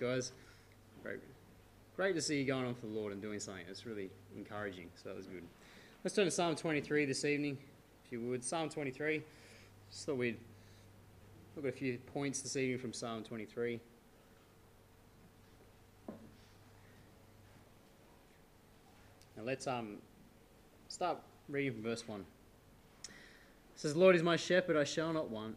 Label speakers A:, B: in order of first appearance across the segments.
A: guys. Great, great to see you going on for the Lord and doing something. It's really encouraging. So that was good. Let's turn to Psalm 23 this evening, if you would. Psalm 23. Just thought we'd look at a few points this evening from Psalm 23. Now let's um start reading from verse 1. It says, Lord is my shepherd, I shall not want.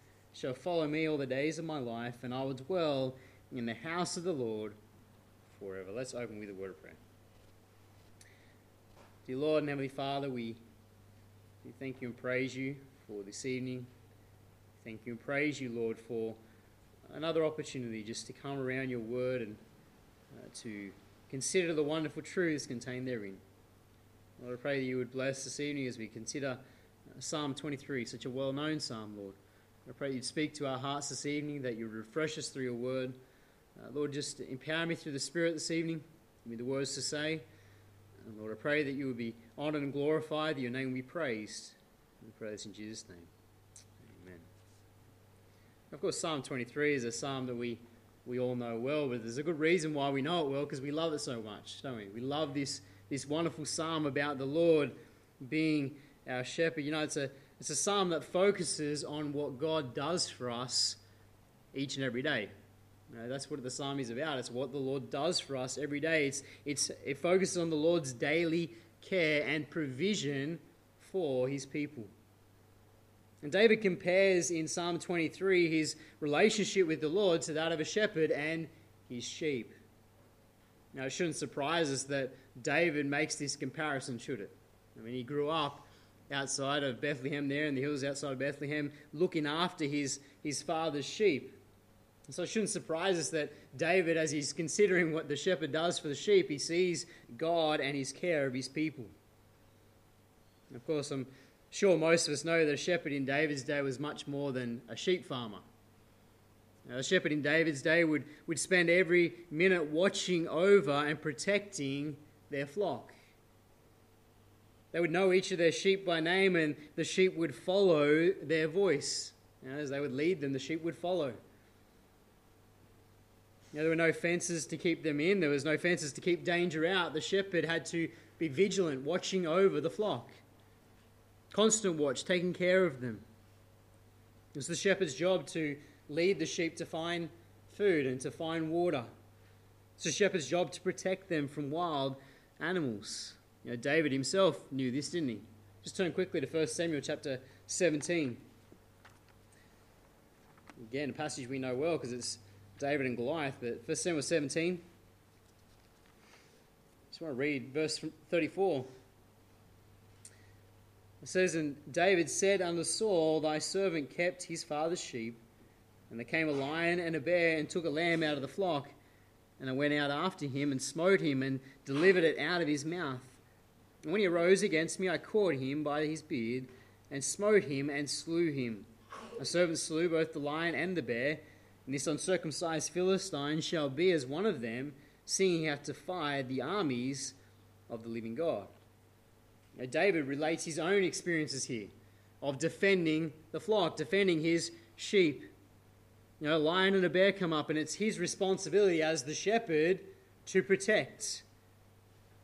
A: shall follow me all the days of my life, and I will dwell in the house of the Lord forever. Let's open with a word of prayer. Dear Lord and Heavenly Father, we, thank you and praise you for this evening. Thank you and praise you, Lord, for another opportunity just to come around your word and uh, to consider the wonderful truths contained therein. Lord, I pray that you would bless this evening as we consider uh, Psalm 23, such a well known psalm, Lord. I pray you'd speak to our hearts this evening, that you'd refresh us through your word. Uh, Lord, just empower me through the Spirit this evening. Give me the words to say. And Lord, I pray that you would be honoured and glorified, that your name be praised. We pray this in Jesus' name. Amen. Of course, Psalm 23 is a psalm that we, we all know well, but there's a good reason why we know it well, because we love it so much, don't we? We love this, this wonderful psalm about the Lord being our shepherd. You know, it's a it's a psalm that focuses on what God does for us each and every day. You know, that's what the psalm is about. It's what the Lord does for us every day. It's, it's, it focuses on the Lord's daily care and provision for his people. And David compares in Psalm 23 his relationship with the Lord to that of a shepherd and his sheep. Now, it shouldn't surprise us that David makes this comparison, should it? I mean, he grew up outside of Bethlehem, there in the hills outside of Bethlehem, looking after his, his father's sheep. So it shouldn't surprise us that David, as he's considering what the shepherd does for the sheep, he sees God and his care of his people. Of course, I'm sure most of us know that a shepherd in David's day was much more than a sheep farmer. Now, a shepherd in David's day would, would spend every minute watching over and protecting their flock. They would know each of their sheep by name, and the sheep would follow their voice. You know, as they would lead them, the sheep would follow. You know, there were no fences to keep them in, there was no fences to keep danger out. The shepherd had to be vigilant, watching over the flock. Constant watch, taking care of them. It was the shepherd's job to lead the sheep to find food and to find water. It's the shepherd's job to protect them from wild animals. You know, David himself knew this, didn't he? Just turn quickly to 1 Samuel chapter 17. Again, a passage we know well because it's David and Goliath, but 1 Samuel 17. Just want to read verse 34. It says, And David said unto Saul, Thy servant kept his father's sheep, and there came a lion and a bear and took a lamb out of the flock. And I went out after him and smote him and delivered it out of his mouth. And when he arose against me, I caught him by his beard and smote him and slew him. A servant slew both the lion and the bear, and this uncircumcised Philistine shall be as one of them, seeing he hath defied the armies of the living God. Now, David relates his own experiences here of defending the flock, defending his sheep. You know, a lion and a bear come up, and it's his responsibility as the shepherd to protect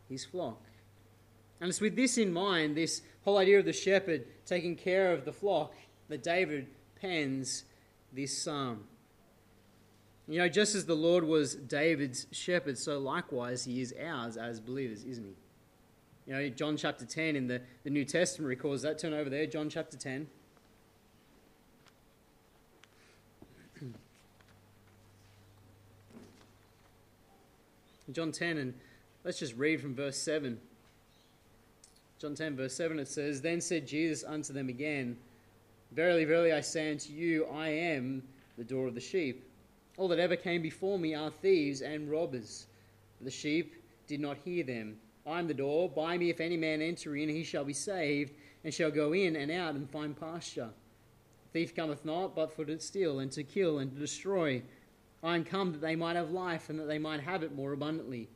A: his flock. And it's with this in mind, this whole idea of the shepherd taking care of the flock, that David pens this psalm. You know, just as the Lord was David's shepherd, so likewise he is ours as believers, isn't he? You know, John chapter 10 in the, the New Testament records that. Turn over there, John chapter 10. John 10, and let's just read from verse 7. John 10, verse 7, it says, Then said Jesus unto them again, Verily, verily, I say unto you, I am the door of the sheep. All that ever came before me are thieves and robbers. The sheep did not hear them. I am the door. By me, if any man enter in, he shall be saved, and shall go in and out and find pasture. thief cometh not, but for to steal, and to kill, and to destroy. I am come that they might have life, and that they might have it more abundantly.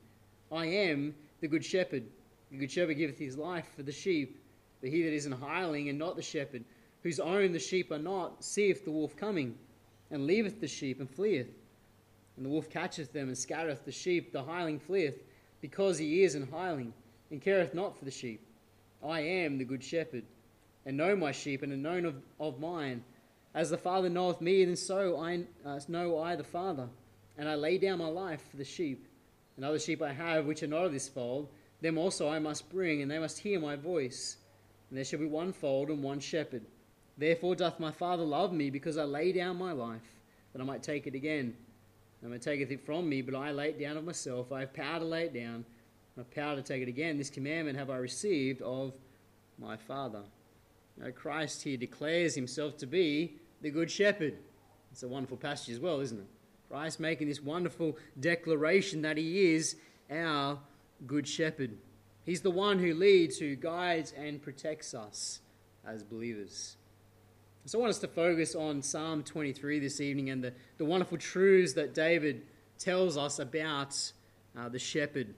A: I am the good shepherd. The good shepherd giveth his life for the sheep. But he that is an hireling, and not the shepherd, whose own the sheep are not, seeth the wolf coming, and leaveth the sheep, and fleeth. And the wolf catcheth them, and scattereth the sheep. The hireling fleeth, because he is an hireling, and careth not for the sheep. I am the good shepherd, and know my sheep, and am known of, of mine. As the Father knoweth me, and so I uh, know I the Father. And I lay down my life for the sheep. And other sheep I have, which are not of this fold, them also I must bring, and they must hear my voice. And there shall be one fold and one shepherd. Therefore doth my Father love me, because I lay down my life, that I might take it again. No man taketh it from me, but I lay it down of myself. I have power to lay it down, I have power to take it again. This commandment have I received of my Father. Now, Christ here declares himself to be the Good Shepherd. It's a wonderful passage as well, isn't it? Christ making this wonderful declaration that he is our Good Shepherd. He's the one who leads, who guides, and protects us as believers. So I want us to focus on Psalm 23 this evening and the, the wonderful truths that David tells us about uh, the shepherd.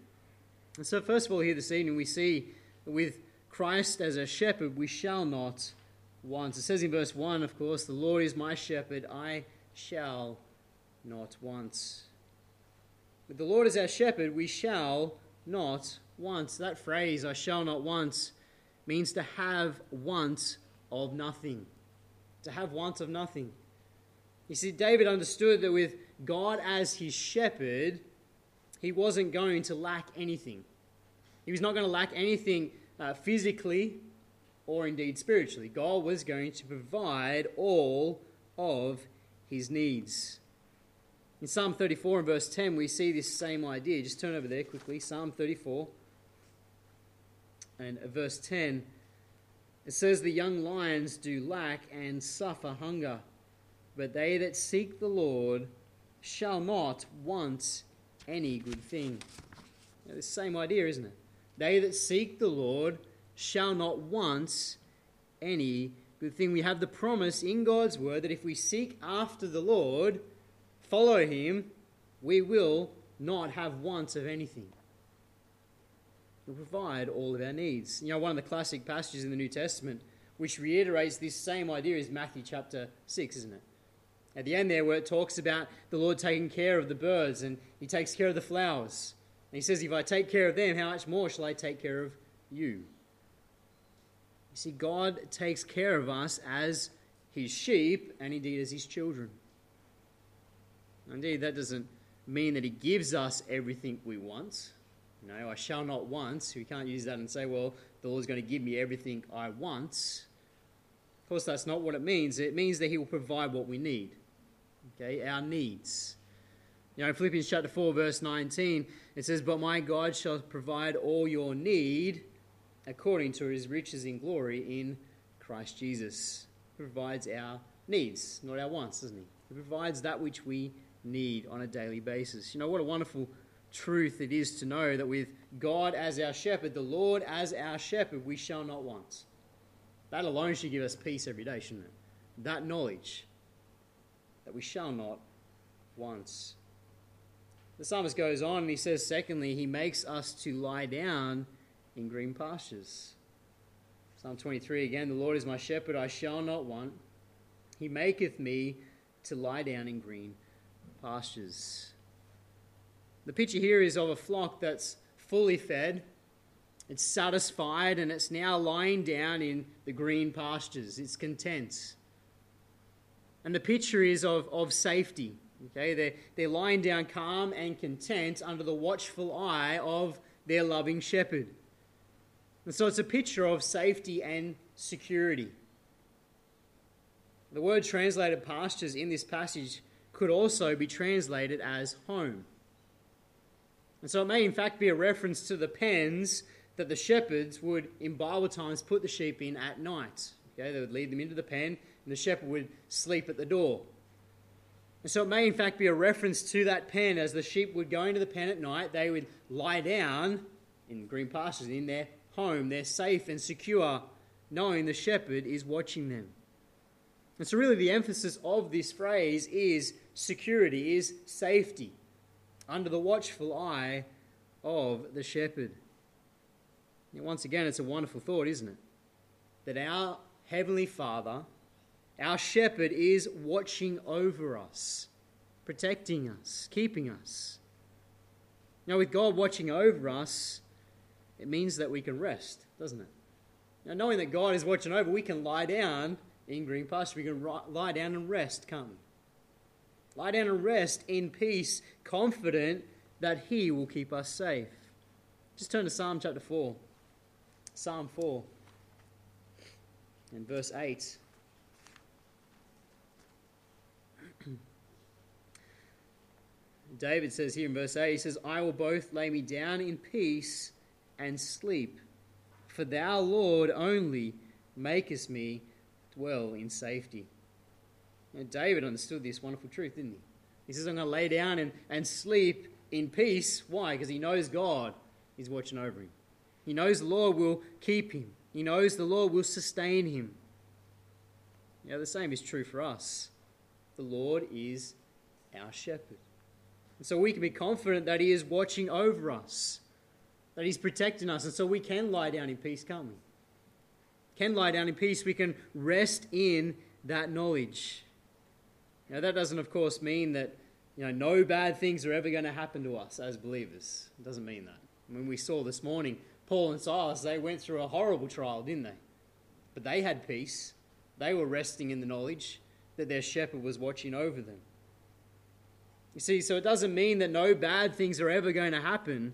A: And so, first of all, here this evening, we see with Christ as a shepherd, we shall not want. It says in verse 1, of course, the Lord is my shepherd, I shall not want. With the Lord as our shepherd, we shall not once. That phrase, I shall not once, means to have want of nothing to have want of nothing. You see, David understood that with God as his shepherd, he wasn't going to lack anything. He was not going to lack anything uh, physically or indeed spiritually. God was going to provide all of his needs. In Psalm 34 and verse 10, we see this same idea. Just turn over there quickly. Psalm 34 and verse 10. It says, The young lions do lack and suffer hunger, but they that seek the Lord shall not want any good thing. Now, the same idea, isn't it? They that seek the Lord shall not want any good thing. We have the promise in God's word that if we seek after the Lord, follow him, we will not have want of anything will provide all of our needs. You know, one of the classic passages in the New Testament which reiterates this same idea is Matthew chapter 6, isn't it? At the end there, where it talks about the Lord taking care of the birds and he takes care of the flowers. And he says, If I take care of them, how much more shall I take care of you? You see, God takes care of us as his sheep and indeed as his children. Indeed, that doesn't mean that he gives us everything we want. No, I shall not want. We can't use that and say, well, the Lord's going to give me everything I want. Of course, that's not what it means. It means that He will provide what we need. Okay, our needs. You know, in Philippians chapter 4, verse 19, it says, But my God shall provide all your need according to his riches in glory in Christ Jesus. He provides our needs, not our wants, doesn't he? He provides that which we need on a daily basis. You know, what a wonderful truth it is to know that with God as our shepherd, the Lord as our shepherd, we shall not want. That alone should give us peace every day, shouldn't it? That knowledge that we shall not want. The psalmist goes on and he says, secondly, he makes us to lie down in green pastures. Psalm 23 again, the Lord is my shepherd, I shall not want. He maketh me to lie down in green pastures. The picture here is of a flock that's fully fed, it's satisfied, and it's now lying down in the green pastures. It's content. And the picture is of, of safety. Okay, they're, they're lying down calm and content under the watchful eye of their loving shepherd. And so it's a picture of safety and security. The word translated pastures in this passage could also be translated as home. And so it may, in fact, be a reference to the pens that the shepherds would, in Bible times, put the sheep in at night. Okay, they would lead them into the pen, and the shepherd would sleep at the door. And so it may, in fact, be a reference to that pen. As the sheep would go into the pen at night, they would lie down in green pastures, in their home. They're safe and secure, knowing the shepherd is watching them. And so, really, the emphasis of this phrase is security, is safety, under the watchful eye of the shepherd. Once again, it's a wonderful thought, isn't it? That our Heavenly Father, our shepherd, is watching over us, protecting us, keeping us. Now, with God watching over us, it means that we can rest, doesn't it? Now, knowing that God is watching over, we can lie down in green pasture. We can lie down and rest, can't we? Lie down and rest in peace, confident that He will keep us safe. Just turn to Psalm chapter 4. Psalm 4 and verse 8. David says here in verse 8, he says, I will both lay me down in peace and sleep, for thou, Lord, only makest me dwell in safety. And David understood this wonderful truth, didn't he? He says, I'm going to lay down and, and sleep in peace. Why? Because he knows God is watching over him. He knows the Lord will keep him. He knows the Lord will sustain him. Now, the same is true for us. The Lord is our shepherd. And so we can be confident that He is watching over us, that He's protecting us, and so we can lie down in peace, can't we? Can lie down in peace. We can rest in that knowledge. Now, that doesn't, of course, mean that you know, no bad things are ever going to happen to us as believers. It doesn't mean that. When we saw this morning, Paul and Silas, they went through a horrible trial, didn't they? But they had peace. They were resting in the knowledge that their shepherd was watching over them. You see, so it doesn't mean that no bad things are ever going to happen,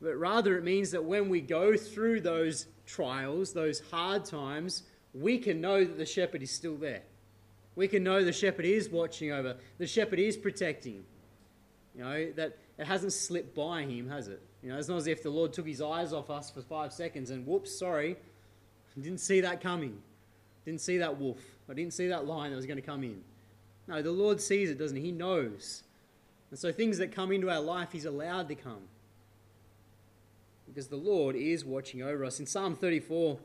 A: but rather it means that when we go through those trials, those hard times, we can know that the shepherd is still there. We can know the shepherd is watching over, the shepherd is protecting. You know, that it hasn't slipped by him, has it? You know, it's not as if the Lord took his eyes off us for five seconds and whoops, sorry, didn't see that coming. Didn't see that wolf. I didn't see that lion that was going to come in. No, the Lord sees it, doesn't he? He knows. And so things that come into our life, he's allowed to come. Because the Lord is watching over us. In Psalm 34,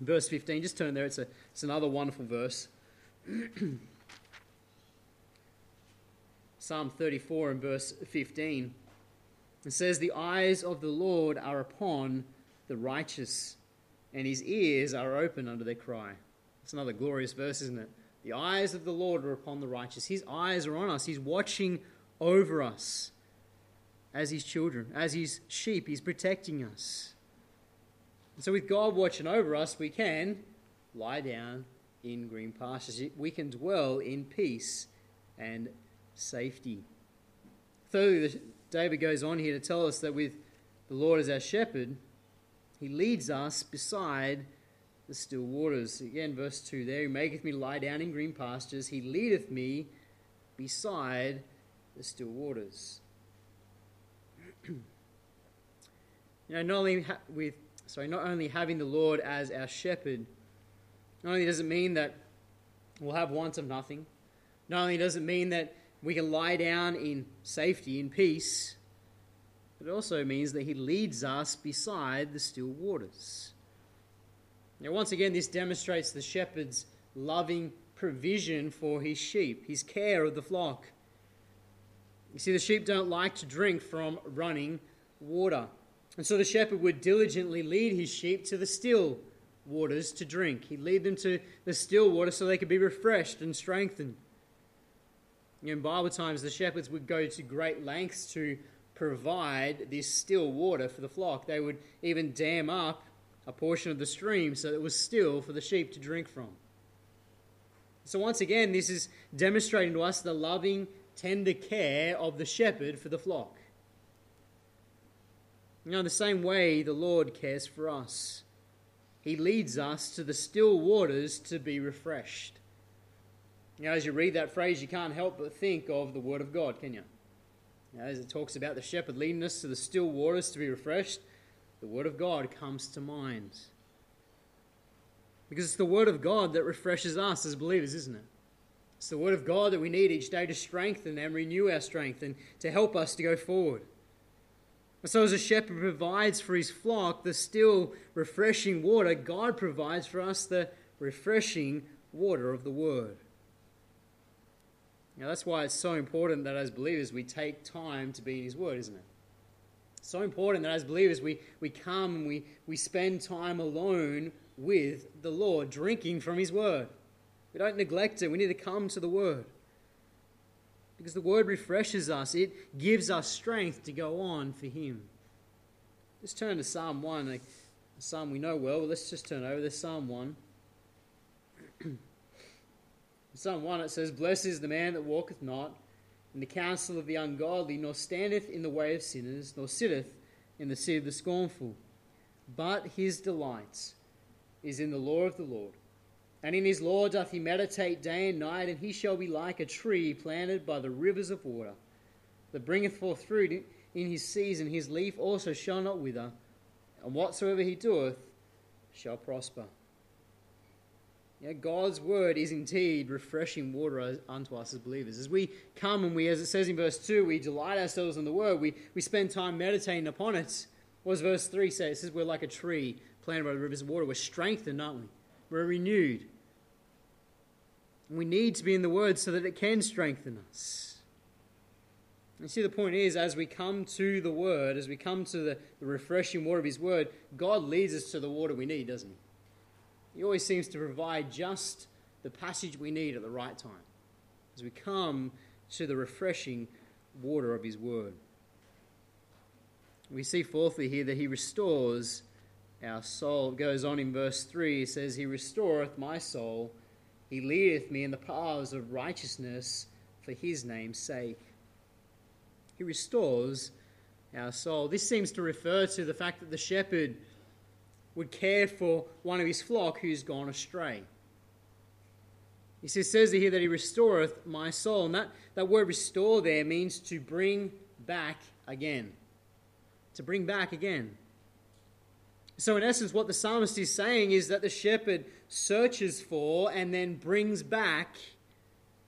A: verse 15, just turn there, it's, a, it's another wonderful verse. Psalm 34 and verse 15. It says, The eyes of the Lord are upon the righteous, and his ears are open under their cry. It's another glorious verse, isn't it? The eyes of the Lord are upon the righteous. His eyes are on us. He's watching over us as his children, as his sheep. He's protecting us. And so, with God watching over us, we can lie down in green pastures. We can dwell in peace and safety. Thirdly, David goes on here to tell us that with the Lord as our shepherd, he leads us beside the still waters. Again, verse 2 there He maketh me lie down in green pastures, He leadeth me beside the still waters. you know, not only ha- with sorry, not only having the Lord as our shepherd, not only does it mean that we'll have wants of nothing, not only does it mean that we can lie down in safety, in peace, but it also means that He leads us beside the still waters. Now, once again, this demonstrates the shepherd's loving provision for his sheep, his care of the flock. You see, the sheep don't like to drink from running water. And so the shepherd would diligently lead his sheep to the still waters to drink. He'd lead them to the still water so they could be refreshed and strengthened. In Bible times, the shepherds would go to great lengths to provide this still water for the flock. They would even dam up a portion of the stream so that it was still for the sheep to drink from. So, once again, this is demonstrating to us the loving, tender care of the shepherd for the flock. You know, the same way, the Lord cares for us. He leads us to the still waters to be refreshed. Know, as you read that phrase, you can't help but think of the Word of God, can you? as it talks about the shepherd leading us to the still waters to be refreshed, the Word of God comes to mind. Because it's the Word of God that refreshes us as believers, isn't it? It's the Word of God that we need each day to strengthen and renew our strength and to help us to go forward. So, as a shepherd provides for his flock the still, refreshing water, God provides for us the refreshing water of the Word. Now, that's why it's so important that as believers we take time to be in His Word, isn't it? so important that as believers we, we come and we, we spend time alone with the Lord, drinking from His Word. We don't neglect it. We need to come to the Word. Because the Word refreshes us, it gives us strength to go on for Him. Let's turn to Psalm 1, a psalm we know well. Let's just turn over to Psalm 1. psalm 1 it says, Blessed is the man that walketh not in the counsel of the ungodly, nor standeth in the way of sinners, nor sitteth in the seat of the scornful. But his delight is in the law of the Lord and in his law doth he meditate day and night, and he shall be like a tree planted by the rivers of water, that bringeth forth fruit in his season. His leaf also shall not wither, and whatsoever he doeth shall prosper. Yeah, God's word is indeed refreshing water unto us as believers. As we come and we, as it says in verse 2, we delight ourselves in the word, we, we spend time meditating upon it. What does verse 3 say? It says we're like a tree planted by the rivers of water. We're strengthened, aren't we? We're renewed. We need to be in the Word so that it can strengthen us. You see, the point is, as we come to the Word, as we come to the, the refreshing water of His Word, God leads us to the water we need, doesn't He? He always seems to provide just the passage we need at the right time as we come to the refreshing water of His Word. We see, fourthly, here that He restores our soul. It goes on in verse 3, He says, He restoreth my soul he leadeth me in the paths of righteousness for his name's sake. He restores our soul. This seems to refer to the fact that the shepherd would care for one of his flock who's gone astray. He says, here that he restoreth my soul. And that, that word restore there means to bring back again. To bring back again. So, in essence, what the psalmist is saying is that the shepherd searches for and then brings back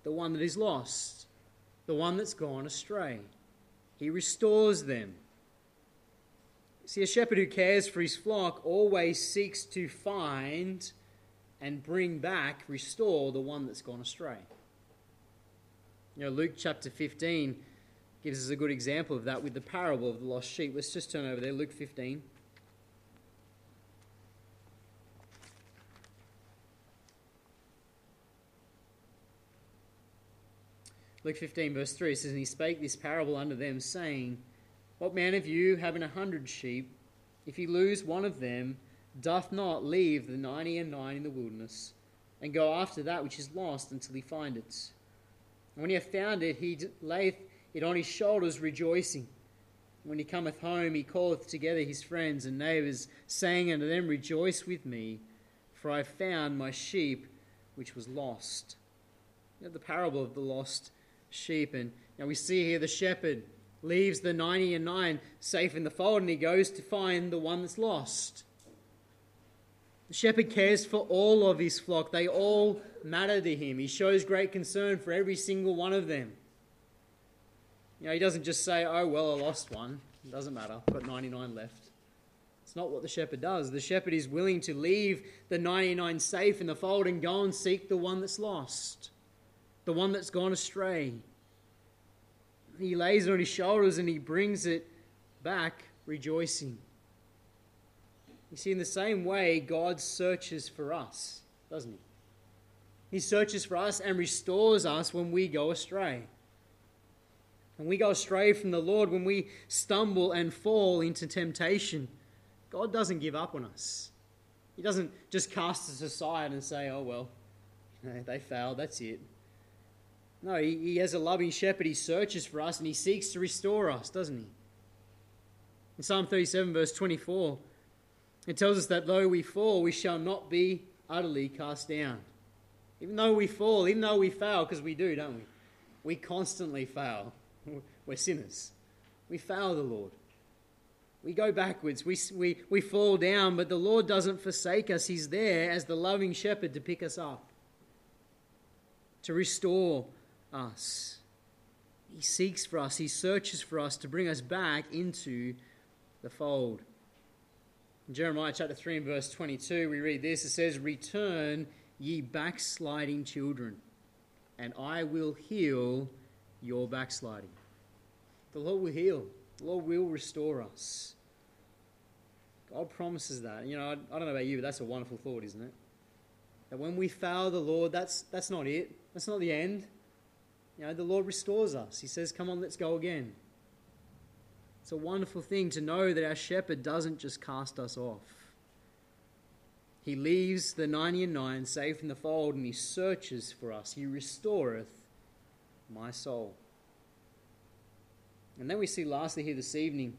A: the one that is lost, the one that's gone astray. He restores them. See, a shepherd who cares for his flock always seeks to find and bring back, restore the one that's gone astray. You know, Luke chapter 15 gives us a good example of that with the parable of the lost sheep. Let's just turn over there, Luke 15. Luke 15, verse 3 says, And he spake this parable unto them, saying, What man of you, having a hundred sheep, if he lose one of them, doth not leave the ninety and nine in the wilderness, and go after that which is lost until he find it? And when he hath found it, he layeth it on his shoulders, rejoicing. When he cometh home, he calleth together his friends and neighbours, saying unto them, Rejoice with me, for I have found my sheep which was lost. You know, the parable of the lost sheep. And now we see here the shepherd leaves the 90 and 9 safe in the fold and he goes to find the one that's lost. The shepherd cares for all of his flock, they all matter to him. He shows great concern for every single one of them. You know, he doesn't just say, oh, well, I lost one. It doesn't matter. I've got 99 left. It's not what the shepherd does. The shepherd is willing to leave the 99 safe in the fold and go and seek the one that's lost the one that's gone astray. He lays it on his shoulders and he brings it back rejoicing. You see, in the same way, God searches for us, doesn't he? He searches for us and restores us when we go astray. When we go astray from the Lord, when we stumble and fall into temptation, God doesn't give up on us. He doesn't just cast us aside and say, oh, well, they failed, that's it. No, he, he has a loving shepherd. He searches for us and he seeks to restore us, doesn't he? In Psalm 37, verse 24, it tells us that though we fall, we shall not be utterly cast down. Even though we fall, even though we fail, because we do, don't we? We constantly fail. We're sinners. We fail the Lord. We go backwards. We, we, we fall down, but the Lord doesn't forsake us. He's there as the loving shepherd to pick us up. to restore us. He seeks for us, He searches for us to bring us back into the fold. In Jeremiah chapter 3 and verse 22, we read this it says, Return, ye backsliding children, and I will heal your backsliding. The Lord will heal, the Lord will restore us. God promises that. You know, I, don't know about you, but that's a wonderful thought, isn't it? That when we fail the Lord, that's, that's not it. That's not the end. You know, the Lord restores us. He says, Come on, let's go again. It's a wonderful thing to know that our shepherd doesn't just cast us off. He leaves the ninety and nine safe in the fold and he searches for us. He restoreth my soul. And then we see lastly here this evening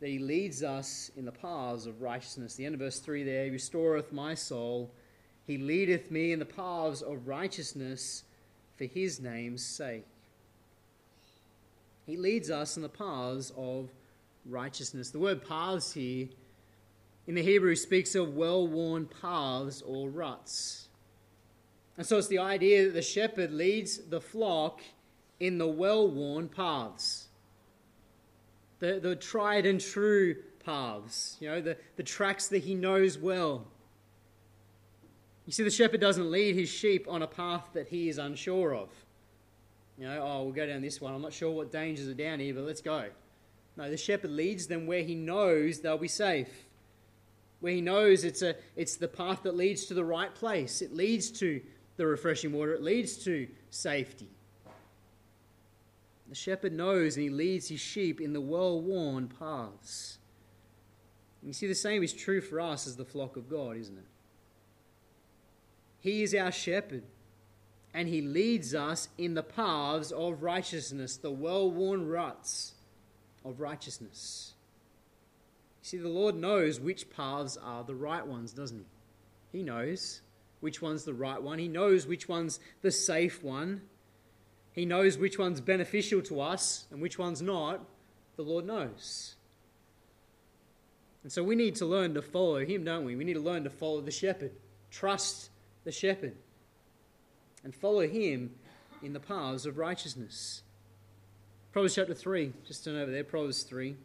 A: that he leads us in the paths of righteousness. The end of verse 3 there, he restoreth my soul. He leadeth me in the paths of righteousness for his name's sake. He leads us in the paths of righteousness. The word paths here in the Hebrew speaks of well worn paths or ruts. And so it's the idea that the shepherd leads the flock in the well worn paths, the, the tried and true paths, you know, the, the tracks that he knows well. You see, the shepherd doesn't lead his sheep on a path that he is unsure of. You know, oh, we'll go down this one. I'm not sure what dangers are down here, but let's go. No, the shepherd leads them where he knows they'll be safe. Where he knows it's, a, it's the path that leads to the right place. It leads to the refreshing water, it leads to safety. The shepherd knows and he leads his sheep in the well worn paths. And you see, the same is true for us as the flock of God, isn't it? He is our shepherd, and He leads us in the paths of righteousness, the well worn ruts of righteousness. You see, the Lord knows which paths are the right ones, doesn't He? He knows which one's the right one, He knows which one's the safe one, He knows which one's beneficial to us and which one's not. The Lord knows. And so we need to learn to follow Him, don't we? We need to learn to follow the shepherd. Trust the shepherd, and follow him in the paths of righteousness. Proverbs chapter 3, just turn over there, Proverbs 3.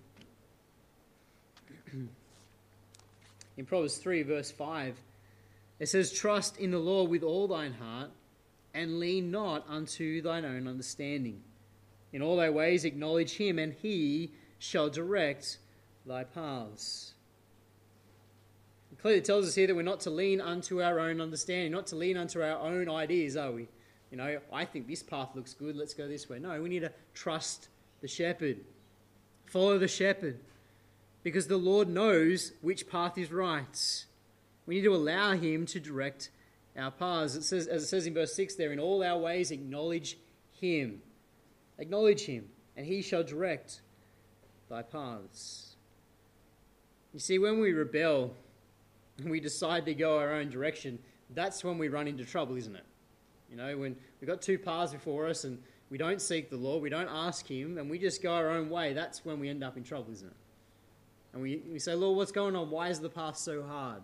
A: in Proverbs 3, verse 5, it says, Trust in the Lord with all thine heart, and lean not unto thine own understanding. In all thy ways acknowledge him, and he shall direct thy paths. It clearly tells us here that we're not to lean unto our own understanding, not to lean unto our own ideas, are we? You know, I think this path looks good, let's go this way. No, we need to trust the shepherd, follow the shepherd, because the Lord knows which path is right. We need to allow him to direct our paths. It says, as it says in verse 6 there, in all our ways acknowledge him. Acknowledge him, and he shall direct thy paths. You see, when we rebel, and we decide to go our own direction, that's when we run into trouble, isn't it? You know, when we've got two paths before us and we don't seek the Lord, we don't ask Him, and we just go our own way, that's when we end up in trouble, isn't it? And we, we say, Lord, what's going on? Why is the path so hard?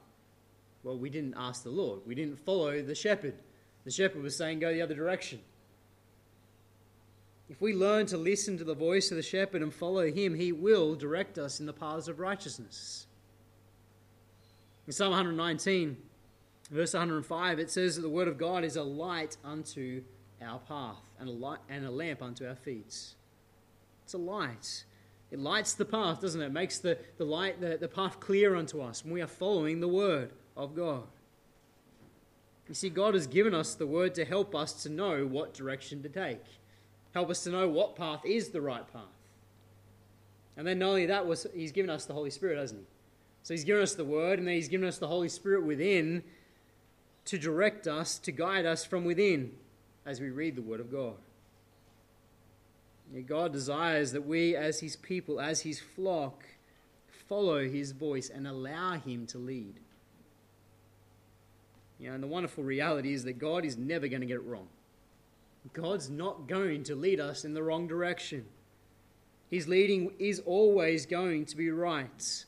A: Well, we didn't ask the Lord. We didn't follow the shepherd. The shepherd was saying, go the other direction. If we learn to listen to the voice of the shepherd and follow him, he will direct us in the paths of righteousness. In Psalm 119, verse 105, it says that the Word of God is a light unto our path and a, light, and a lamp unto our feet. It's a light. It lights the path, doesn't it? It makes the, the light the, the path clear unto us when we are following the Word of God. You see, God has given us the Word to help us to know what direction to take, help us to know what path is the right path. And then not only that, was He's given us the Holy Spirit, hasn't He? So he's given us the word, and then he's given us the Holy Spirit within to direct us, to guide us from within as we read the word of God. God desires that we, as his people, as his flock, follow his voice and allow him to lead. You know, and the wonderful reality is that God is never going to get it wrong. God's not going to lead us in the wrong direction. His leading is always going to be right.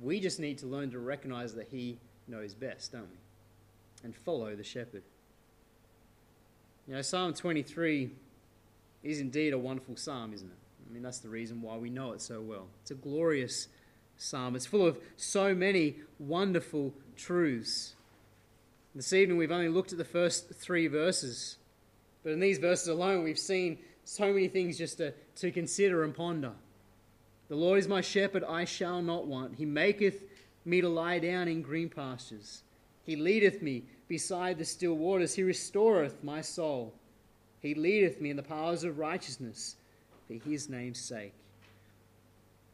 A: We just need to learn to recognize that He knows best, don't we? And follow the shepherd. You know, Psalm 23 is indeed a wonderful psalm, isn't it? I mean, that's the reason why we know it so well. It's a glorious psalm. It's full of so many wonderful truths. This evening, we've only looked at the first three verses, but in these verses alone, we've seen so many things just to, to consider and ponder. The Lord is my shepherd, I shall not want. He maketh me to lie down in green pastures. He leadeth me beside the still waters. He restoreth my soul. He leadeth me in the paths of righteousness for his name's sake.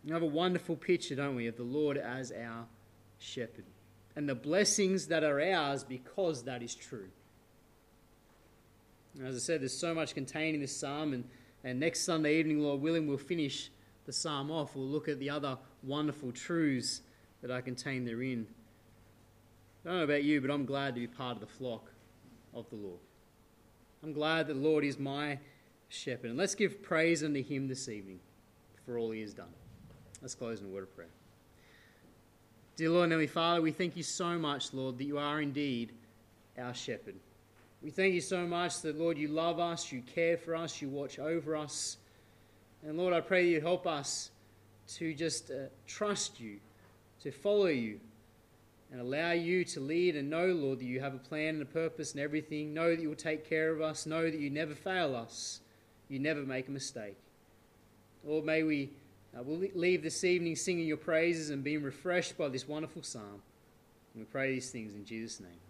A: We have a wonderful picture, don't we, of the Lord as our shepherd and the blessings that are ours because that is true. As I said, there's so much contained in this psalm, and, and next Sunday evening, Lord willing, we'll finish the psalm off. We'll look at the other wonderful truths that are contained therein. I don't know about you, but I'm glad to be part of the flock of the Lord. I'm glad that the Lord is my shepherd. And let's give praise unto him this evening for all he has done. Let's close in a word of prayer. Dear Lord and Heavenly Father, we thank you so much, Lord, that you are indeed our shepherd. We thank you so much that, Lord, you love us, you care for us, you watch over us. And Lord, I pray you help us to just uh, trust you, to follow you, and allow you to lead and know, Lord, that you have a plan and a purpose and everything. Know that you will take care of us. Know that you never fail us. You never make a mistake. Lord, may we uh, we'll leave this evening singing your praises and being refreshed by this wonderful psalm. And we pray these things in Jesus' name.